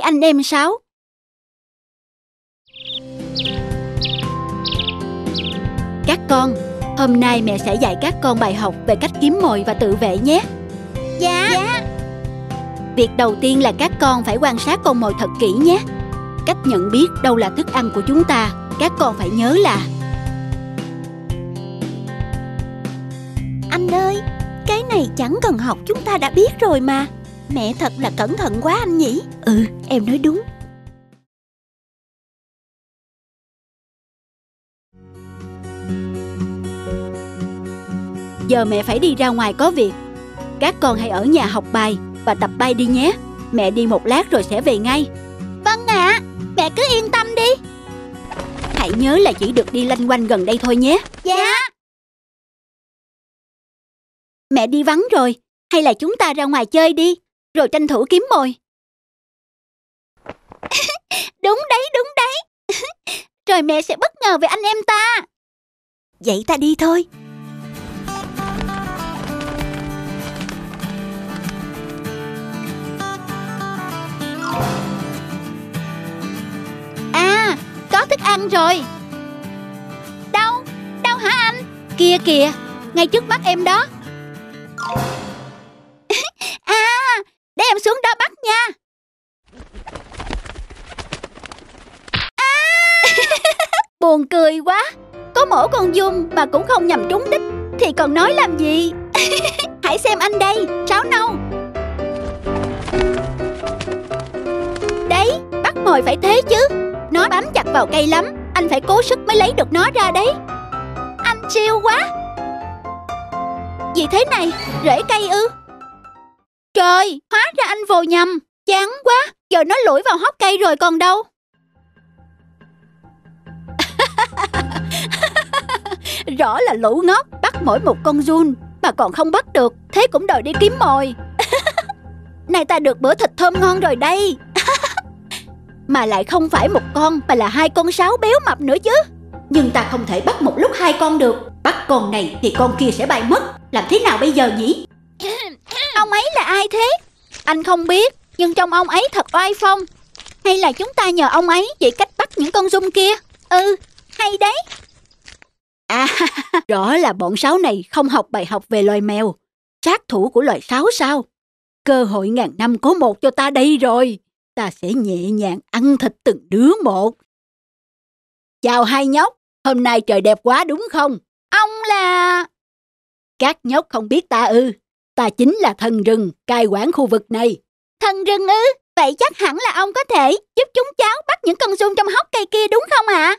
hai anh em Sáu. Các con, hôm nay mẹ sẽ dạy các con bài học về cách kiếm mồi và tự vệ nhé. Dạ, dạ. Việc đầu tiên là các con phải quan sát con mồi thật kỹ nhé. Cách nhận biết đâu là thức ăn của chúng ta, các con phải nhớ là Anh ơi, cái này chẳng cần học chúng ta đã biết rồi mà. Mẹ thật là cẩn thận quá anh nhỉ? Ừ, em nói đúng. Giờ mẹ phải đi ra ngoài có việc. Các con hãy ở nhà học bài và tập bay đi nhé. Mẹ đi một lát rồi sẽ về ngay. Vâng ạ, à, mẹ cứ yên tâm đi. Hãy nhớ là chỉ được đi lanh quanh gần đây thôi nhé. Dạ. Mẹ đi vắng rồi, hay là chúng ta ra ngoài chơi đi, rồi tranh thủ kiếm mồi. đúng đấy, đúng đấy. rồi mẹ sẽ bất ngờ về anh em ta. Vậy ta đi thôi. À, có thức ăn rồi. Đâu? Đâu hả anh? Kia kìa, ngay trước mắt em đó. Dung mà cũng không nhầm trúng đích thì còn nói làm gì? Hãy xem anh đây, sáo nâu. Đấy, bắt mồi phải thế chứ. Nó bám chặt vào cây lắm, anh phải cố sức mới lấy được nó ra đấy. Anh siêu quá. Gì thế này, rễ cây ư? Trời, hóa ra anh vồ nhầm. Chán quá, giờ nó lủi vào hốc cây rồi còn đâu. Rõ là lũ ngốc, bắt mỗi một con run mà còn không bắt được, thế cũng đòi đi kiếm mồi. Này ta được bữa thịt thơm ngon rồi đây. mà lại không phải một con mà là hai con sáo béo mập nữa chứ. Nhưng ta không thể bắt một lúc hai con được. Bắt con này thì con kia sẽ bay mất. Làm thế nào bây giờ nhỉ? ông ấy là ai thế? Anh không biết, nhưng trong ông ấy thật oai phong. Hay là chúng ta nhờ ông ấy chỉ cách bắt những con dung kia? Ừ, hay đấy. À, rõ là bọn sáo này không học bài học về loài mèo. Sát thủ của loài sáo sao? Cơ hội ngàn năm có một cho ta đây rồi. Ta sẽ nhẹ nhàng ăn thịt từng đứa một. Chào hai nhóc, hôm nay trời đẹp quá đúng không? Ông là... Các nhóc không biết ta ư. Ta chính là thần rừng, cai quản khu vực này. Thần rừng ư? Vậy chắc hẳn là ông có thể giúp chúng cháu bắt những con sung trong hốc cây kia đúng không ạ? À?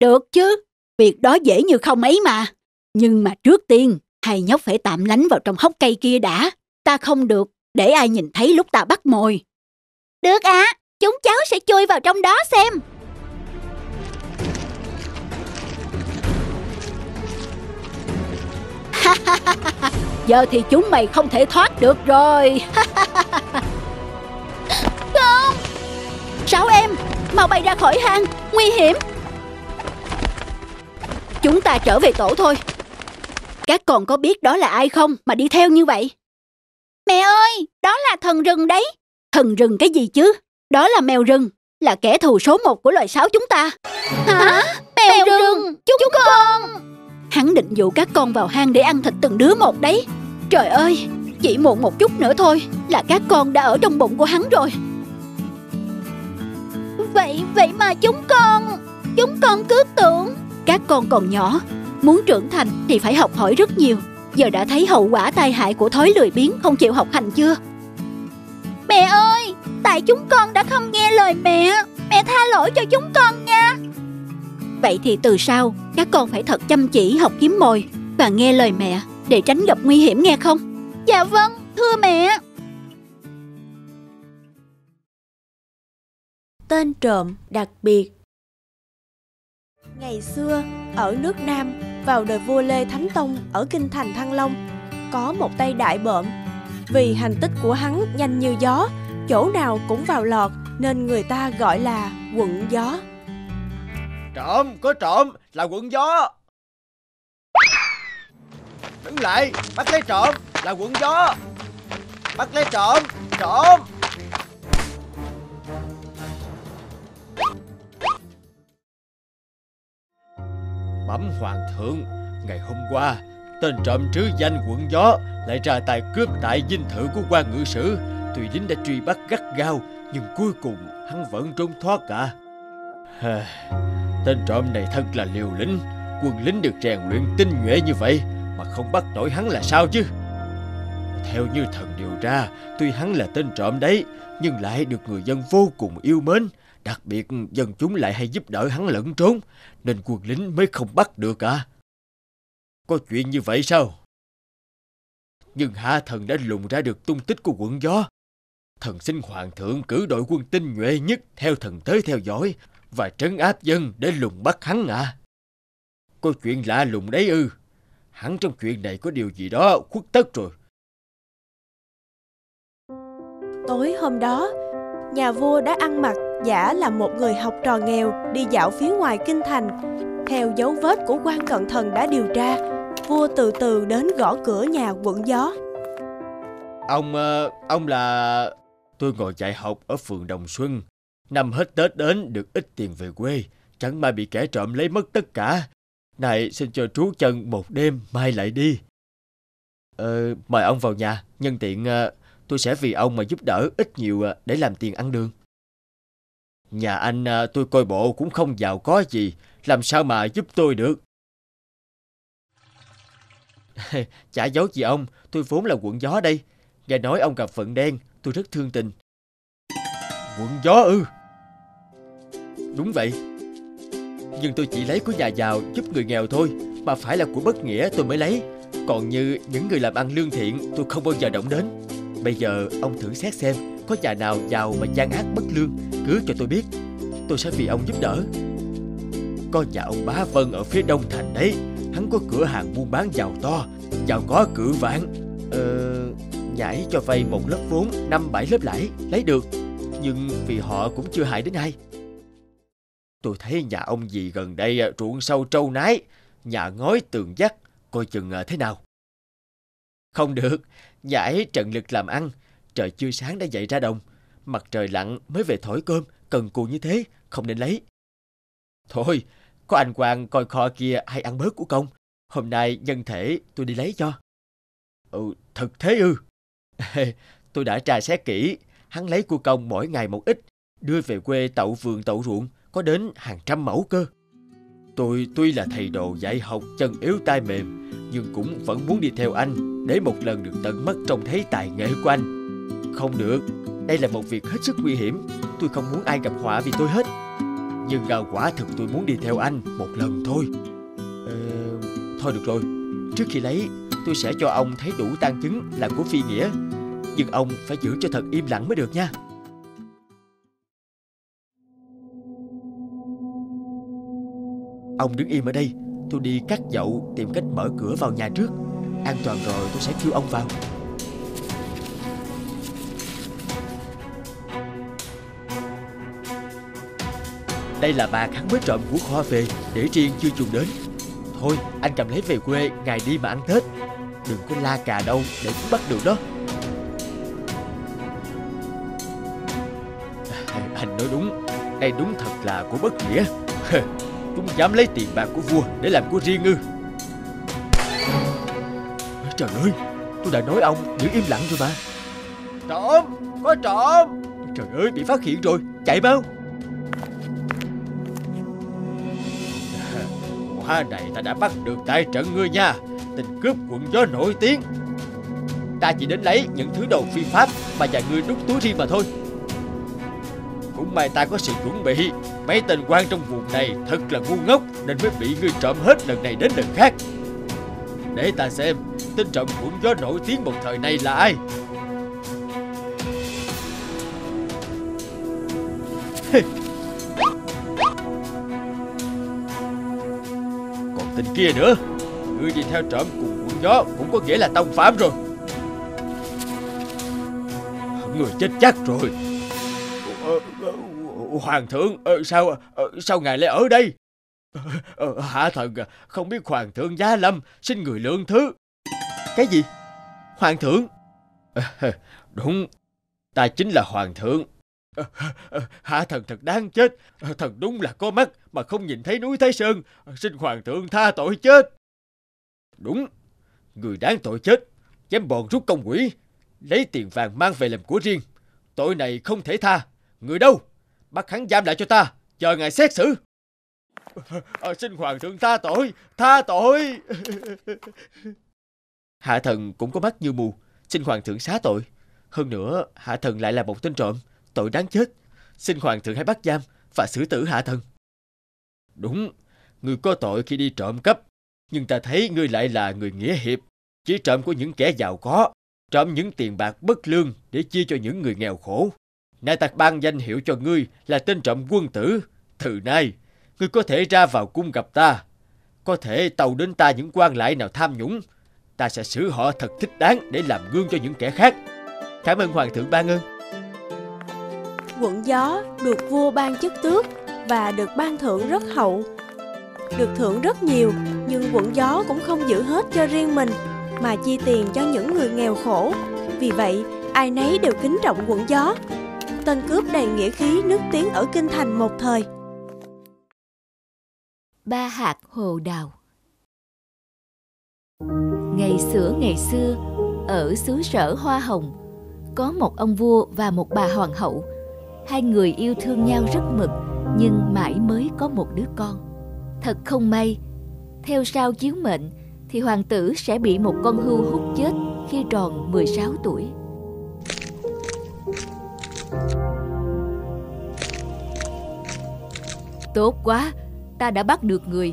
Được chứ, việc đó dễ như không ấy mà. Nhưng mà trước tiên, hai nhóc phải tạm lánh vào trong hốc cây kia đã. Ta không được để ai nhìn thấy lúc ta bắt mồi. Được ạ, à, chúng cháu sẽ chui vào trong đó xem. Giờ thì chúng mày không thể thoát được rồi. không. Sáu em, mau bay ra khỏi hang, nguy hiểm. Chúng ta trở về tổ thôi. Các con có biết đó là ai không mà đi theo như vậy? Mẹ ơi, đó là thần rừng đấy. Thần rừng cái gì chứ? Đó là mèo rừng, là kẻ thù số một của loài sáo chúng ta. Hả? Mèo, mèo rừng, rừng, chúng, chúng con. Hắn định dụ các con vào hang để ăn thịt từng đứa một đấy. Trời ơi, chỉ muộn một chút nữa thôi là các con đã ở trong bụng của hắn rồi. Vậy, vậy mà chúng con, chúng con cứ tưởng. Các con còn nhỏ, muốn trưởng thành thì phải học hỏi rất nhiều. Giờ đã thấy hậu quả tai hại của thói lười biếng không chịu học hành chưa? Mẹ ơi, tại chúng con đã không nghe lời mẹ. Mẹ tha lỗi cho chúng con nha. Vậy thì từ sau, các con phải thật chăm chỉ học kiếm mồi và nghe lời mẹ để tránh gặp nguy hiểm nghe không? Dạ vâng, thưa mẹ. Tên trộm đặc biệt Ngày xưa, ở nước Nam, vào đời vua Lê Thánh Tông ở kinh thành Thăng Long, có một tay đại bợm. Vì hành tích của hắn nhanh như gió, chỗ nào cũng vào lọt nên người ta gọi là quận gió. Trộm, có trộm, là quận gió. Đứng lại, bắt lấy trộm, là quận gió. Bắt lấy trộm, trộm. Bẩm hoàng thượng. Ngày hôm qua, Tên trộm trứ danh quận gió Lại ra tay cướp tại dinh thự của quan ngự sử. Tuy lính đã truy bắt gắt gao, Nhưng cuối cùng hắn vẫn trốn thoát cả. Tên trộm này thật là liều lĩnh. Quân lính được rèn luyện tinh nhuệ như vậy Mà không bắt nổi hắn là sao chứ? Theo như thần điều tra, Tuy hắn là tên trộm đấy, Nhưng lại được người dân vô cùng yêu mến. Đặc biệt dân chúng lại hay giúp đỡ hắn lẫn trốn Nên quân lính mới không bắt được cả Có chuyện như vậy sao? Nhưng hạ thần đã lùng ra được tung tích của quận gió. Thần xin hoàng thượng cử đội quân tinh nhuệ nhất Theo thần tới theo dõi Và trấn áp dân để lùng bắt hắn à. Có chuyện lạ lùng đấy ư. Hắn trong chuyện này có điều gì đó khuất tất rồi. Tối hôm đó, nhà vua đã ăn mặc giả là một người học trò nghèo đi dạo phía ngoài kinh thành. Theo dấu vết của quan cận thần đã điều tra, vua từ từ đến gõ cửa nhà quận gió. Ông, ờ, ông là... Tôi ngồi dạy học ở phường Đồng Xuân. Năm hết Tết đến được ít tiền về quê. Chẳng may bị kẻ trộm lấy mất tất cả. Này xin cho trú chân một đêm mai lại đi. Ờ, mời ông vào nhà. Nhân tiện ờ, tôi sẽ vì ông mà giúp đỡ ít nhiều ờ, để làm tiền ăn đường. Nhà anh à, tôi coi bộ cũng không giàu có gì. Làm sao mà giúp tôi được? Chả giấu gì ông, tôi vốn là quận gió đây. Nghe nói ông gặp phận đen, tôi rất thương tình. Quận gió ư? Đúng vậy. Nhưng tôi chỉ lấy của nhà giàu giúp người nghèo thôi, mà phải là của bất nghĩa tôi mới lấy. Còn như những người làm ăn lương thiện tôi không bao giờ động đến. Bây giờ ông thử xét xem có nhà nào giàu mà gian ác bất lương, cứ cho tôi biết. Tôi sẽ vì ông giúp đỡ. Có nhà ông Bá Vân ở phía đông thành đấy, hắn có cửa hàng buôn bán giàu to, giàu có cử vạn. Ờ, nhảy cho vay một lớp vốn, năm bảy lớp lãi, lấy được. Nhưng vì họ cũng chưa hại đến ai. Tôi thấy nhà ông gì gần đây à, ruộng sâu trâu nái, nhà ngói tường dắt, coi chừng à, thế nào. Không được, nhà trận lực làm ăn, trời chưa sáng đã dậy ra đồng, mặt trời lặn mới về thổi cơm, cần cù như thế, không nên lấy. Thôi, có anh Quang coi kho kia hay ăn bớt của công, hôm nay nhân thể tôi đi lấy cho. Ừ, thật thế ư. tôi đã tra xét kỹ, hắn lấy của công mỗi ngày một ít, đưa về quê tậu vườn tậu ruộng, có đến hàng trăm mẫu cơ. Tôi tuy là thầy đồ dạy học chân yếu tay mềm, nhưng cũng vẫn muốn đi theo anh để một lần được tận mắt trông thấy tài nghệ của anh. Không được, đây là một việc hết sức nguy hiểm, tôi không muốn ai gặp họa vì tôi hết. Nhưng à, quả thực tôi muốn đi theo anh một lần thôi. Ờ, thôi được rồi, trước khi lấy, tôi sẽ cho ông thấy đủ tang chứng là của phi nghĩa. Nhưng ông phải giữ cho thật im lặng mới được nha. Ông đứng im ở đây Tôi đi cắt dậu tìm cách mở cửa vào nhà trước An toàn rồi tôi sẽ kêu ông vào Đây là bạc hắn mới trộm của kho về Để riêng chưa dùng đến. Thôi, anh cầm lấy về quê, Ngày đi mà ăn Tết. Đừng có la cà đâu, để bắt được đó. À, anh nói đúng. Đây đúng thật là của bất nghĩa. Chúng dám lấy tiền bạc của vua để làm của riêng ư. Trời ơi, Tôi đã nói ông, giữ im lặng rồi mà. Trộm, Có trộm. Trời ơi, bị phát hiện rồi. Chạy mau. Hóa này ta đã bắt được tại trận ngươi nha Tình cướp quận gió nổi tiếng. Ta chỉ đến lấy những thứ đồ phi pháp Mà nhà ngươi đút túi riêng mà thôi. Cũng may ta có sự chuẩn bị. Mấy tên quan trong vùng này thật là ngu ngốc Nên mới bị ngươi trộm hết lần này đến lần khác. Để ta xem, Tên trộm quận gió nổi tiếng một thời này là ai? Tình tên kia nữa. Ngươi đi theo trộm cùng quận gió Cũng có nghĩa là tông phạm rồi. Người chết chắc rồi. Ờ, ờ, hoàng thượng ờ, Sao sao ngài lại ở đây? Hạ thần, Không biết hoàng thượng giá lâm, Xin người lượng thứ. Cái gì? Hoàng thượng? Đúng, Ta chính là hoàng thượng. Hạ thần thật đáng chết. Thần đúng là có mắt mà không nhìn thấy núi Thái Sơn. Xin hoàng thượng tha tội chết. Đúng, người đáng tội chết. Dám bọn rút công quỷ. Lấy tiền vàng mang về làm của riêng. Tội này không thể tha. Người đâu? Bắt hắn giam lại cho ta. Chờ ngài xét xử. À, xin hoàng thượng tha tội. Tha tội. Hạ thần cũng có mắt như mù. Xin hoàng thượng xá tội. Hơn nữa, hạ thần lại là một tên trộm tội đáng chết. Xin hoàng thượng hãy bắt giam và xử tử hạ thần. Đúng, người có tội khi đi trộm cắp, nhưng ta thấy ngươi lại là người nghĩa hiệp, chỉ trộm của những kẻ giàu có, trộm những tiền bạc bất lương để chia cho những người nghèo khổ. Nay ta ban danh hiệu cho ngươi là tên trộm quân tử. Từ nay, ngươi có thể ra vào cung gặp ta, có thể tàu đến ta những quan lại nào tham nhũng. Ta sẽ xử họ thật thích đáng để làm gương cho những kẻ khác. Cảm ơn hoàng thượng ban ơn quận gió được vua ban chức tước và được ban thưởng rất hậu. Được thưởng rất nhiều, nhưng quận gió cũng không giữ hết cho riêng mình, mà chi tiền cho những người nghèo khổ. Vì vậy, ai nấy đều kính trọng quận gió. Tên cướp đầy nghĩa khí nước tiếng ở kinh thành một thời. Ba hạt hồ đào Ngày xưa ngày xưa, ở xứ sở Hoa Hồng, có một ông vua và một bà hoàng hậu hai người yêu thương nhau rất mực nhưng mãi mới có một đứa con. Thật không may, theo sao chiếu mệnh thì hoàng tử sẽ bị một con hươu hút chết khi tròn 16 tuổi. Tốt quá, ta đã bắt được người.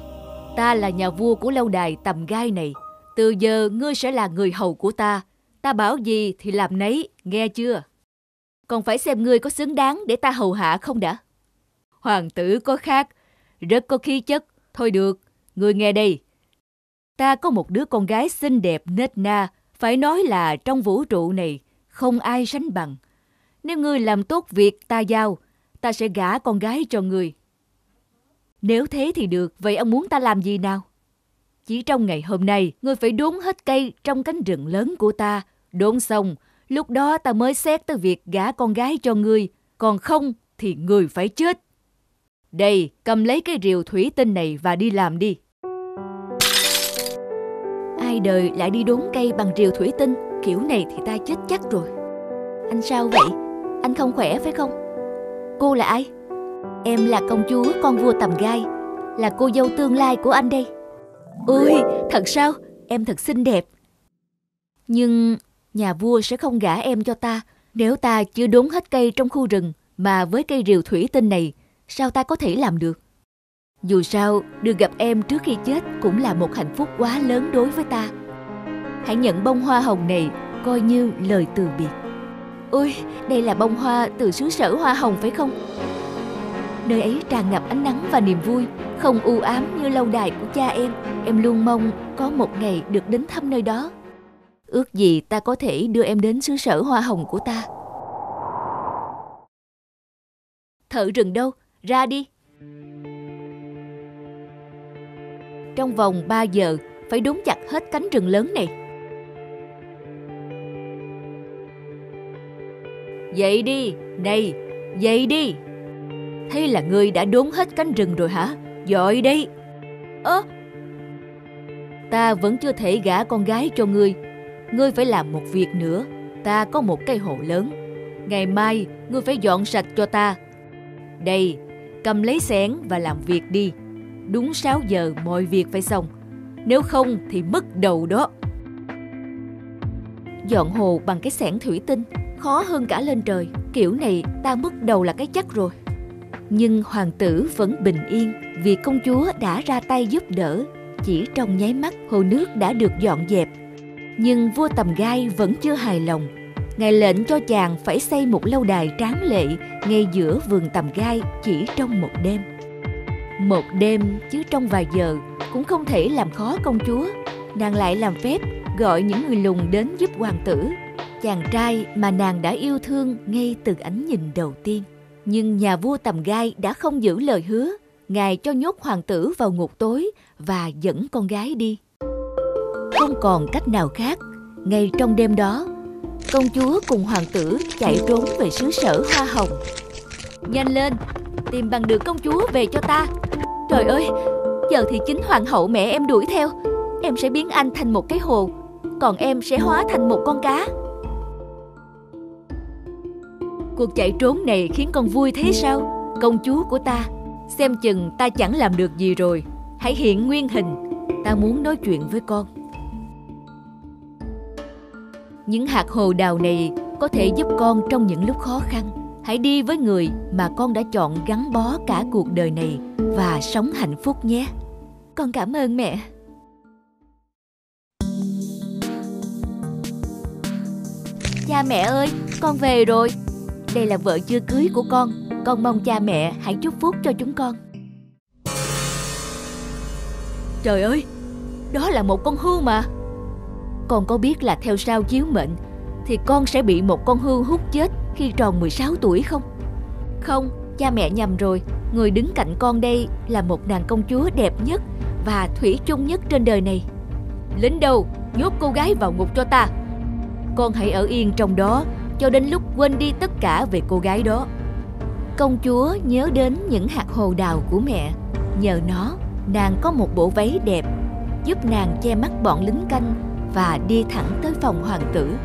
Ta là nhà vua của lâu đài tầm gai này. Từ giờ ngươi sẽ là người hầu của ta. Ta bảo gì thì làm nấy, nghe chưa? Còn phải xem ngươi có xứng đáng để ta hầu hạ không đã. Hoàng tử có khác, rất có khí chất. Thôi được, ngươi nghe đây. Ta có một đứa con gái xinh đẹp nết na, phải nói là trong vũ trụ này không ai sánh bằng. Nếu ngươi làm tốt việc ta giao, ta sẽ gả con gái cho ngươi. Nếu thế thì được, vậy ông muốn ta làm gì nào? Chỉ trong ngày hôm nay, ngươi phải đốn hết cây trong cánh rừng lớn của ta. Đốn xong, Lúc đó ta mới xét tới việc gả con gái cho ngươi, còn không thì người phải chết. Đây, cầm lấy cái rìu thủy tinh này và đi làm đi. Ai đời lại đi đốn cây bằng rìu thủy tinh, kiểu này thì ta chết chắc rồi. Anh sao vậy? Anh không khỏe phải không? Cô là ai? Em là công chúa con vua tầm gai, là cô dâu tương lai của anh đây. Ôi, thật sao? Em thật xinh đẹp. Nhưng nhà vua sẽ không gả em cho ta nếu ta chưa đốn hết cây trong khu rừng mà với cây rìu thủy tinh này, sao ta có thể làm được? Dù sao, được gặp em trước khi chết cũng là một hạnh phúc quá lớn đối với ta. Hãy nhận bông hoa hồng này coi như lời từ biệt. Ôi, đây là bông hoa từ xứ sở hoa hồng phải không? Nơi ấy tràn ngập ánh nắng và niềm vui, không u ám như lâu đài của cha em. Em luôn mong có một ngày được đến thăm nơi đó. Ước gì ta có thể đưa em đến xứ sở hoa hồng của ta. Thợ rừng đâu? Ra đi. Trong vòng 3 giờ phải đốn chặt hết cánh rừng lớn này. Dậy đi, này, dậy đi. Thế là ngươi đã đốn hết cánh rừng rồi hả? Giỏi đi. Ơ, ta vẫn chưa thể gả con gái cho ngươi ngươi phải làm một việc nữa. Ta có một cây hồ lớn. Ngày mai, ngươi phải dọn sạch cho ta. Đây, cầm lấy xẻng và làm việc đi. Đúng 6 giờ mọi việc phải xong. Nếu không thì mất đầu đó. Dọn hồ bằng cái xẻng thủy tinh khó hơn cả lên trời. Kiểu này ta mất đầu là cái chắc rồi. Nhưng hoàng tử vẫn bình yên vì công chúa đã ra tay giúp đỡ. Chỉ trong nháy mắt hồ nước đã được dọn dẹp nhưng vua tầm gai vẫn chưa hài lòng. Ngài lệnh cho chàng phải xây một lâu đài tráng lệ ngay giữa vườn tầm gai chỉ trong một đêm. Một đêm chứ trong vài giờ cũng không thể làm khó công chúa. Nàng lại làm phép gọi những người lùng đến giúp hoàng tử. Chàng trai mà nàng đã yêu thương ngay từ ánh nhìn đầu tiên. Nhưng nhà vua tầm gai đã không giữ lời hứa. Ngài cho nhốt hoàng tử vào ngục tối và dẫn con gái đi. Không còn cách nào khác, ngay trong đêm đó, công chúa cùng hoàng tử chạy trốn về xứ sở hoa hồng. Nhanh lên Tìm bằng được công chúa về cho ta. Trời ơi Giờ thì chính hoàng hậu mẹ em đuổi theo. Em sẽ biến anh thành một cái hồ Còn em sẽ hóa thành một con cá. Cuộc chạy trốn này khiến con vui thế sao? Công chúa của ta Xem chừng ta chẳng làm được gì rồi. Hãy hiện nguyên hình. Ta muốn nói chuyện với con. Những hạt hồ đào này Có thể giúp con trong những lúc khó khăn. Hãy đi với người mà con đã chọn gắn bó cả cuộc đời này Và sống hạnh phúc nhé. Con cảm ơn mẹ. Cha mẹ ơi, con về rồi. Đây là vợ chưa cưới của con. Con mong cha mẹ hãy chúc phúc cho chúng con. Trời ơi, đó là một con hươu mà. Con có biết là theo sao chiếu mệnh Thì con sẽ bị một con hươu hút chết khi tròn 16 tuổi không? Không, cha mẹ nhầm rồi. Người đứng cạnh con đây là một nàng công chúa đẹp nhất Và thủy chung nhất trên đời này. Lính đâu, nhốt cô gái vào ngục cho ta. Con hãy ở yên trong đó Cho đến lúc quên đi tất cả về cô gái đó. Công chúa nhớ đến những hạt hồ đào của mẹ. Nhờ nó nàng có một bộ váy đẹp giúp nàng che mắt bọn lính canh và đi thẳng tới phòng hoàng tử.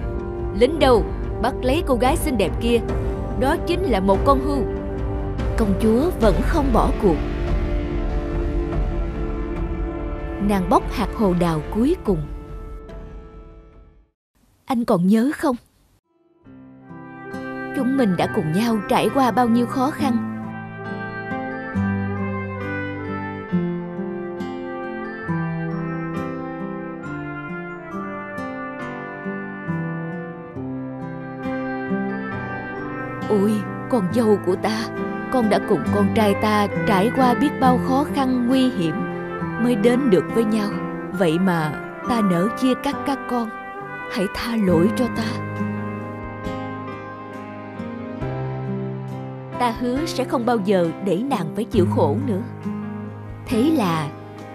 Lính đầu bắt lấy cô gái xinh đẹp kia. Đó chính là một con hươu. Công chúa vẫn không bỏ cuộc. Nàng bóc hạt hồ đào cuối cùng. Anh còn nhớ không? Chúng mình đã cùng nhau trải qua bao nhiêu khó khăn. Ôi, con dâu của ta, con đã cùng con trai ta trải qua biết bao khó khăn nguy hiểm mới đến được với nhau. Vậy mà ta nỡ chia cắt các con. Hãy tha lỗi cho ta. Ta hứa sẽ không bao giờ để nàng phải chịu khổ nữa. Thế là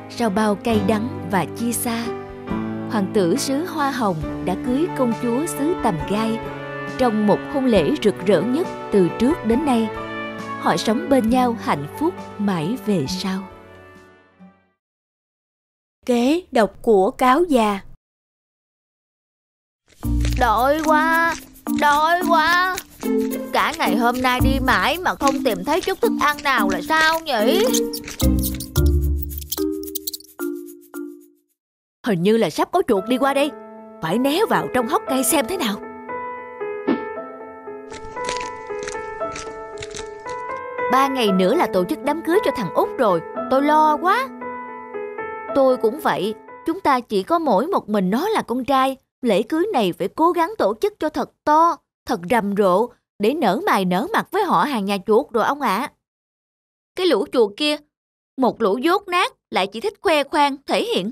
sau bao cay đắng và chia xa, hoàng tử xứ Hoa Hồng đã cưới công chúa xứ Tầm Gai trong một hôn lễ rực rỡ nhất từ trước đến nay. Họ sống bên nhau hạnh phúc mãi về sau. Kế độc của cáo già Đợi quá, đợi quá Cả ngày hôm nay đi mãi mà không tìm thấy chút thức ăn nào là sao nhỉ? Hình như là sắp có chuột đi qua đây Phải né vào trong hốc cây xem thế nào Ba ngày nữa là tổ chức đám cưới cho thằng Út rồi. Tôi lo quá. Tôi cũng vậy. Chúng ta chỉ có mỗi một mình nó là con trai. Lễ cưới này phải cố gắng tổ chức cho thật to, Thật rầm rộ, Để nở mày nở mặt với họ hàng nhà chuột rồi ông ạ. Cái lũ chuột kia, Một lũ dốt nát, Lại chỉ thích khoe khoang, thể hiện.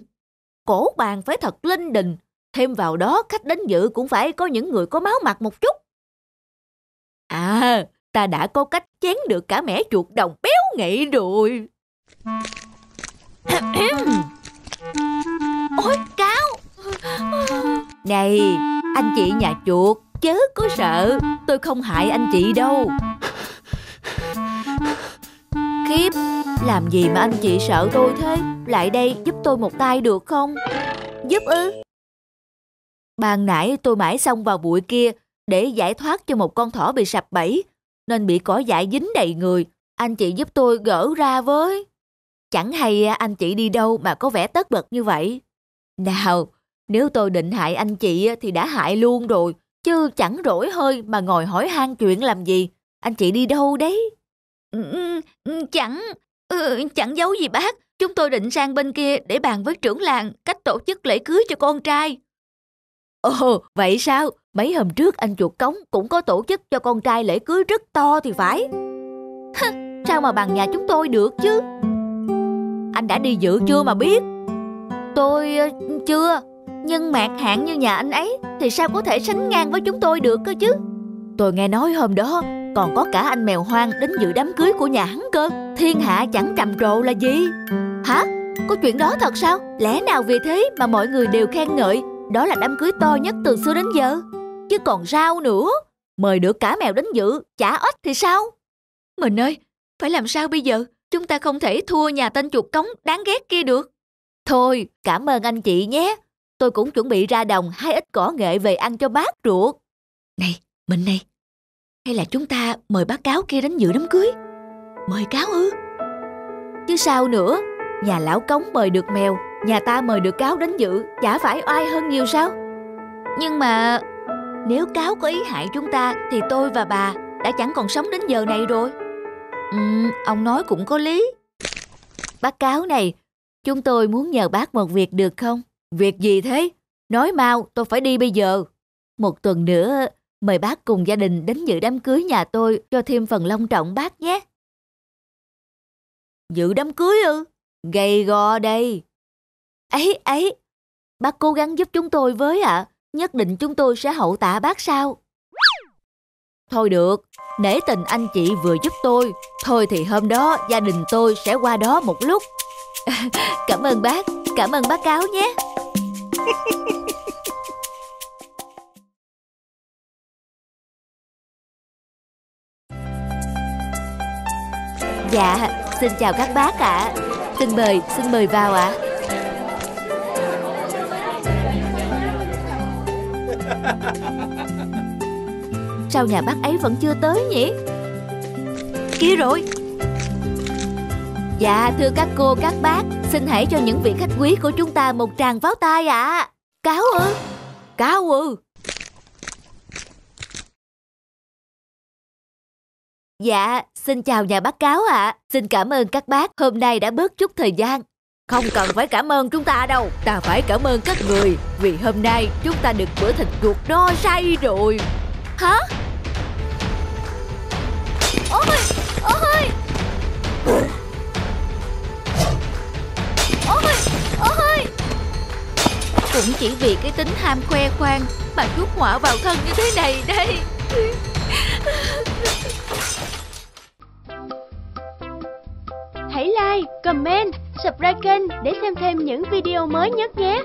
Cổ bàn phải thật linh đình. Thêm vào đó, khách đến dự cũng phải có những người có máu mặt một chút. À ta đã có cách chén được cả mẻ chuột đồng béo ngậy rồi. Ôi cáo Này anh chị nhà chuột Chớ có sợ. Tôi không hại anh chị đâu. Khiếp Làm gì mà anh chị sợ tôi thế? Lại đây giúp tôi một tay được không? Giúp ư? Ban nãy tôi mãi xong vào bụi kia Để giải thoát cho một con thỏ bị sập bẫy nên bị cỏ dại dính đầy người. Anh chị giúp tôi gỡ ra với. Chẳng hay anh chị đi đâu mà có vẻ tất bật như vậy. Nào, nếu tôi định hại anh chị thì đã hại luôn rồi, chứ chẳng rỗi hơi mà ngồi hỏi han chuyện làm gì. Anh chị đi đâu đấy? Ừ, ừ, ừ, chẳng, chẳng giấu gì bác. Chúng tôi định sang bên kia để bàn với trưởng làng cách tổ chức lễ cưới cho con trai. Ồ, vậy sao? Mấy hôm trước anh chuột cống cũng có tổ chức cho con trai lễ cưới rất to thì phải. sao mà bằng nhà chúng tôi được chứ? Anh đã đi dự chưa mà biết? Tôi ờ, chưa, nhưng mạc hạng như nhà anh ấy thì sao có thể sánh ngang với chúng tôi được cơ chứ? Tôi nghe nói hôm đó còn có cả anh mèo hoang đến dự đám cưới của nhà hắn cơ. Thiên hạ chẳng trầm trồ là gì? Hả? Có chuyện đó thật sao? Lẽ nào vì thế mà mọi người đều khen ngợi đó là đám cưới to nhất từ xưa đến giờ? Chứ còn sao nữa. Mời được cả mèo đến dự, chả ếch thì sao? Mình ơi, phải làm sao bây giờ? Chúng ta không thể thua nhà tên chuột cống đáng ghét kia được. Thôi, cảm ơn anh chị nhé. Tôi cũng chuẩn bị ra đồng hai ít cỏ nghệ về ăn cho bác ruột. Này, mình này. Hay là chúng ta mời bác cáo kia đến dự đám cưới? Mời cáo ư? Chứ sao nữa, nhà lão cống mời được mèo, nhà ta mời được cáo đến dự, chả phải oai hơn nhiều sao? Nhưng mà nếu cáo có ý hại chúng ta thì tôi và bà đã chẳng còn sống đến giờ này rồi. Ừ, ông nói cũng có lý. Bác cáo này, chúng tôi muốn nhờ bác một việc được không? Việc gì thế? Nói mau, tôi phải đi bây giờ. Một tuần nữa, mời bác cùng gia đình đến dự đám cưới nhà tôi cho thêm phần long trọng bác nhé. Dự đám cưới ư? Gầy gò đây. Ấy, ấy, bác cố gắng giúp chúng tôi với ạ. À. Nhất định chúng tôi sẽ hậu tạ bác sao. Thôi được, nể tình anh chị vừa giúp tôi. Thôi thì hôm đó gia đình tôi sẽ qua đó một lúc. cảm ơn bác, cảm ơn bác cáo nhé. Dạ, xin chào các bác ạ. À. Xin mời, xin mời vào ạ. À. Sao nhà bác ấy vẫn chưa tới nhỉ? Kia rồi. Dạ, thưa các cô, các bác, xin hãy cho những vị khách quý của chúng ta một tràng pháo tay ạ. À. Cáo ư? Cáo ư? Dạ, xin chào nhà bác cáo ạ. À. Xin cảm ơn các bác hôm nay đã bớt chút thời gian. Không cần phải cảm ơn chúng ta đâu. Ta phải cảm ơn các người vì hôm nay chúng ta được bữa thịt chuột no say rồi. Hả? Ôi, ôi. Ôi, ôi. Cũng chỉ vì cái tính ham khoe khoang mà chút họa vào thân như thế này đây. Hãy like, comment, subscribe kênh để xem thêm những video mới nhất nhé!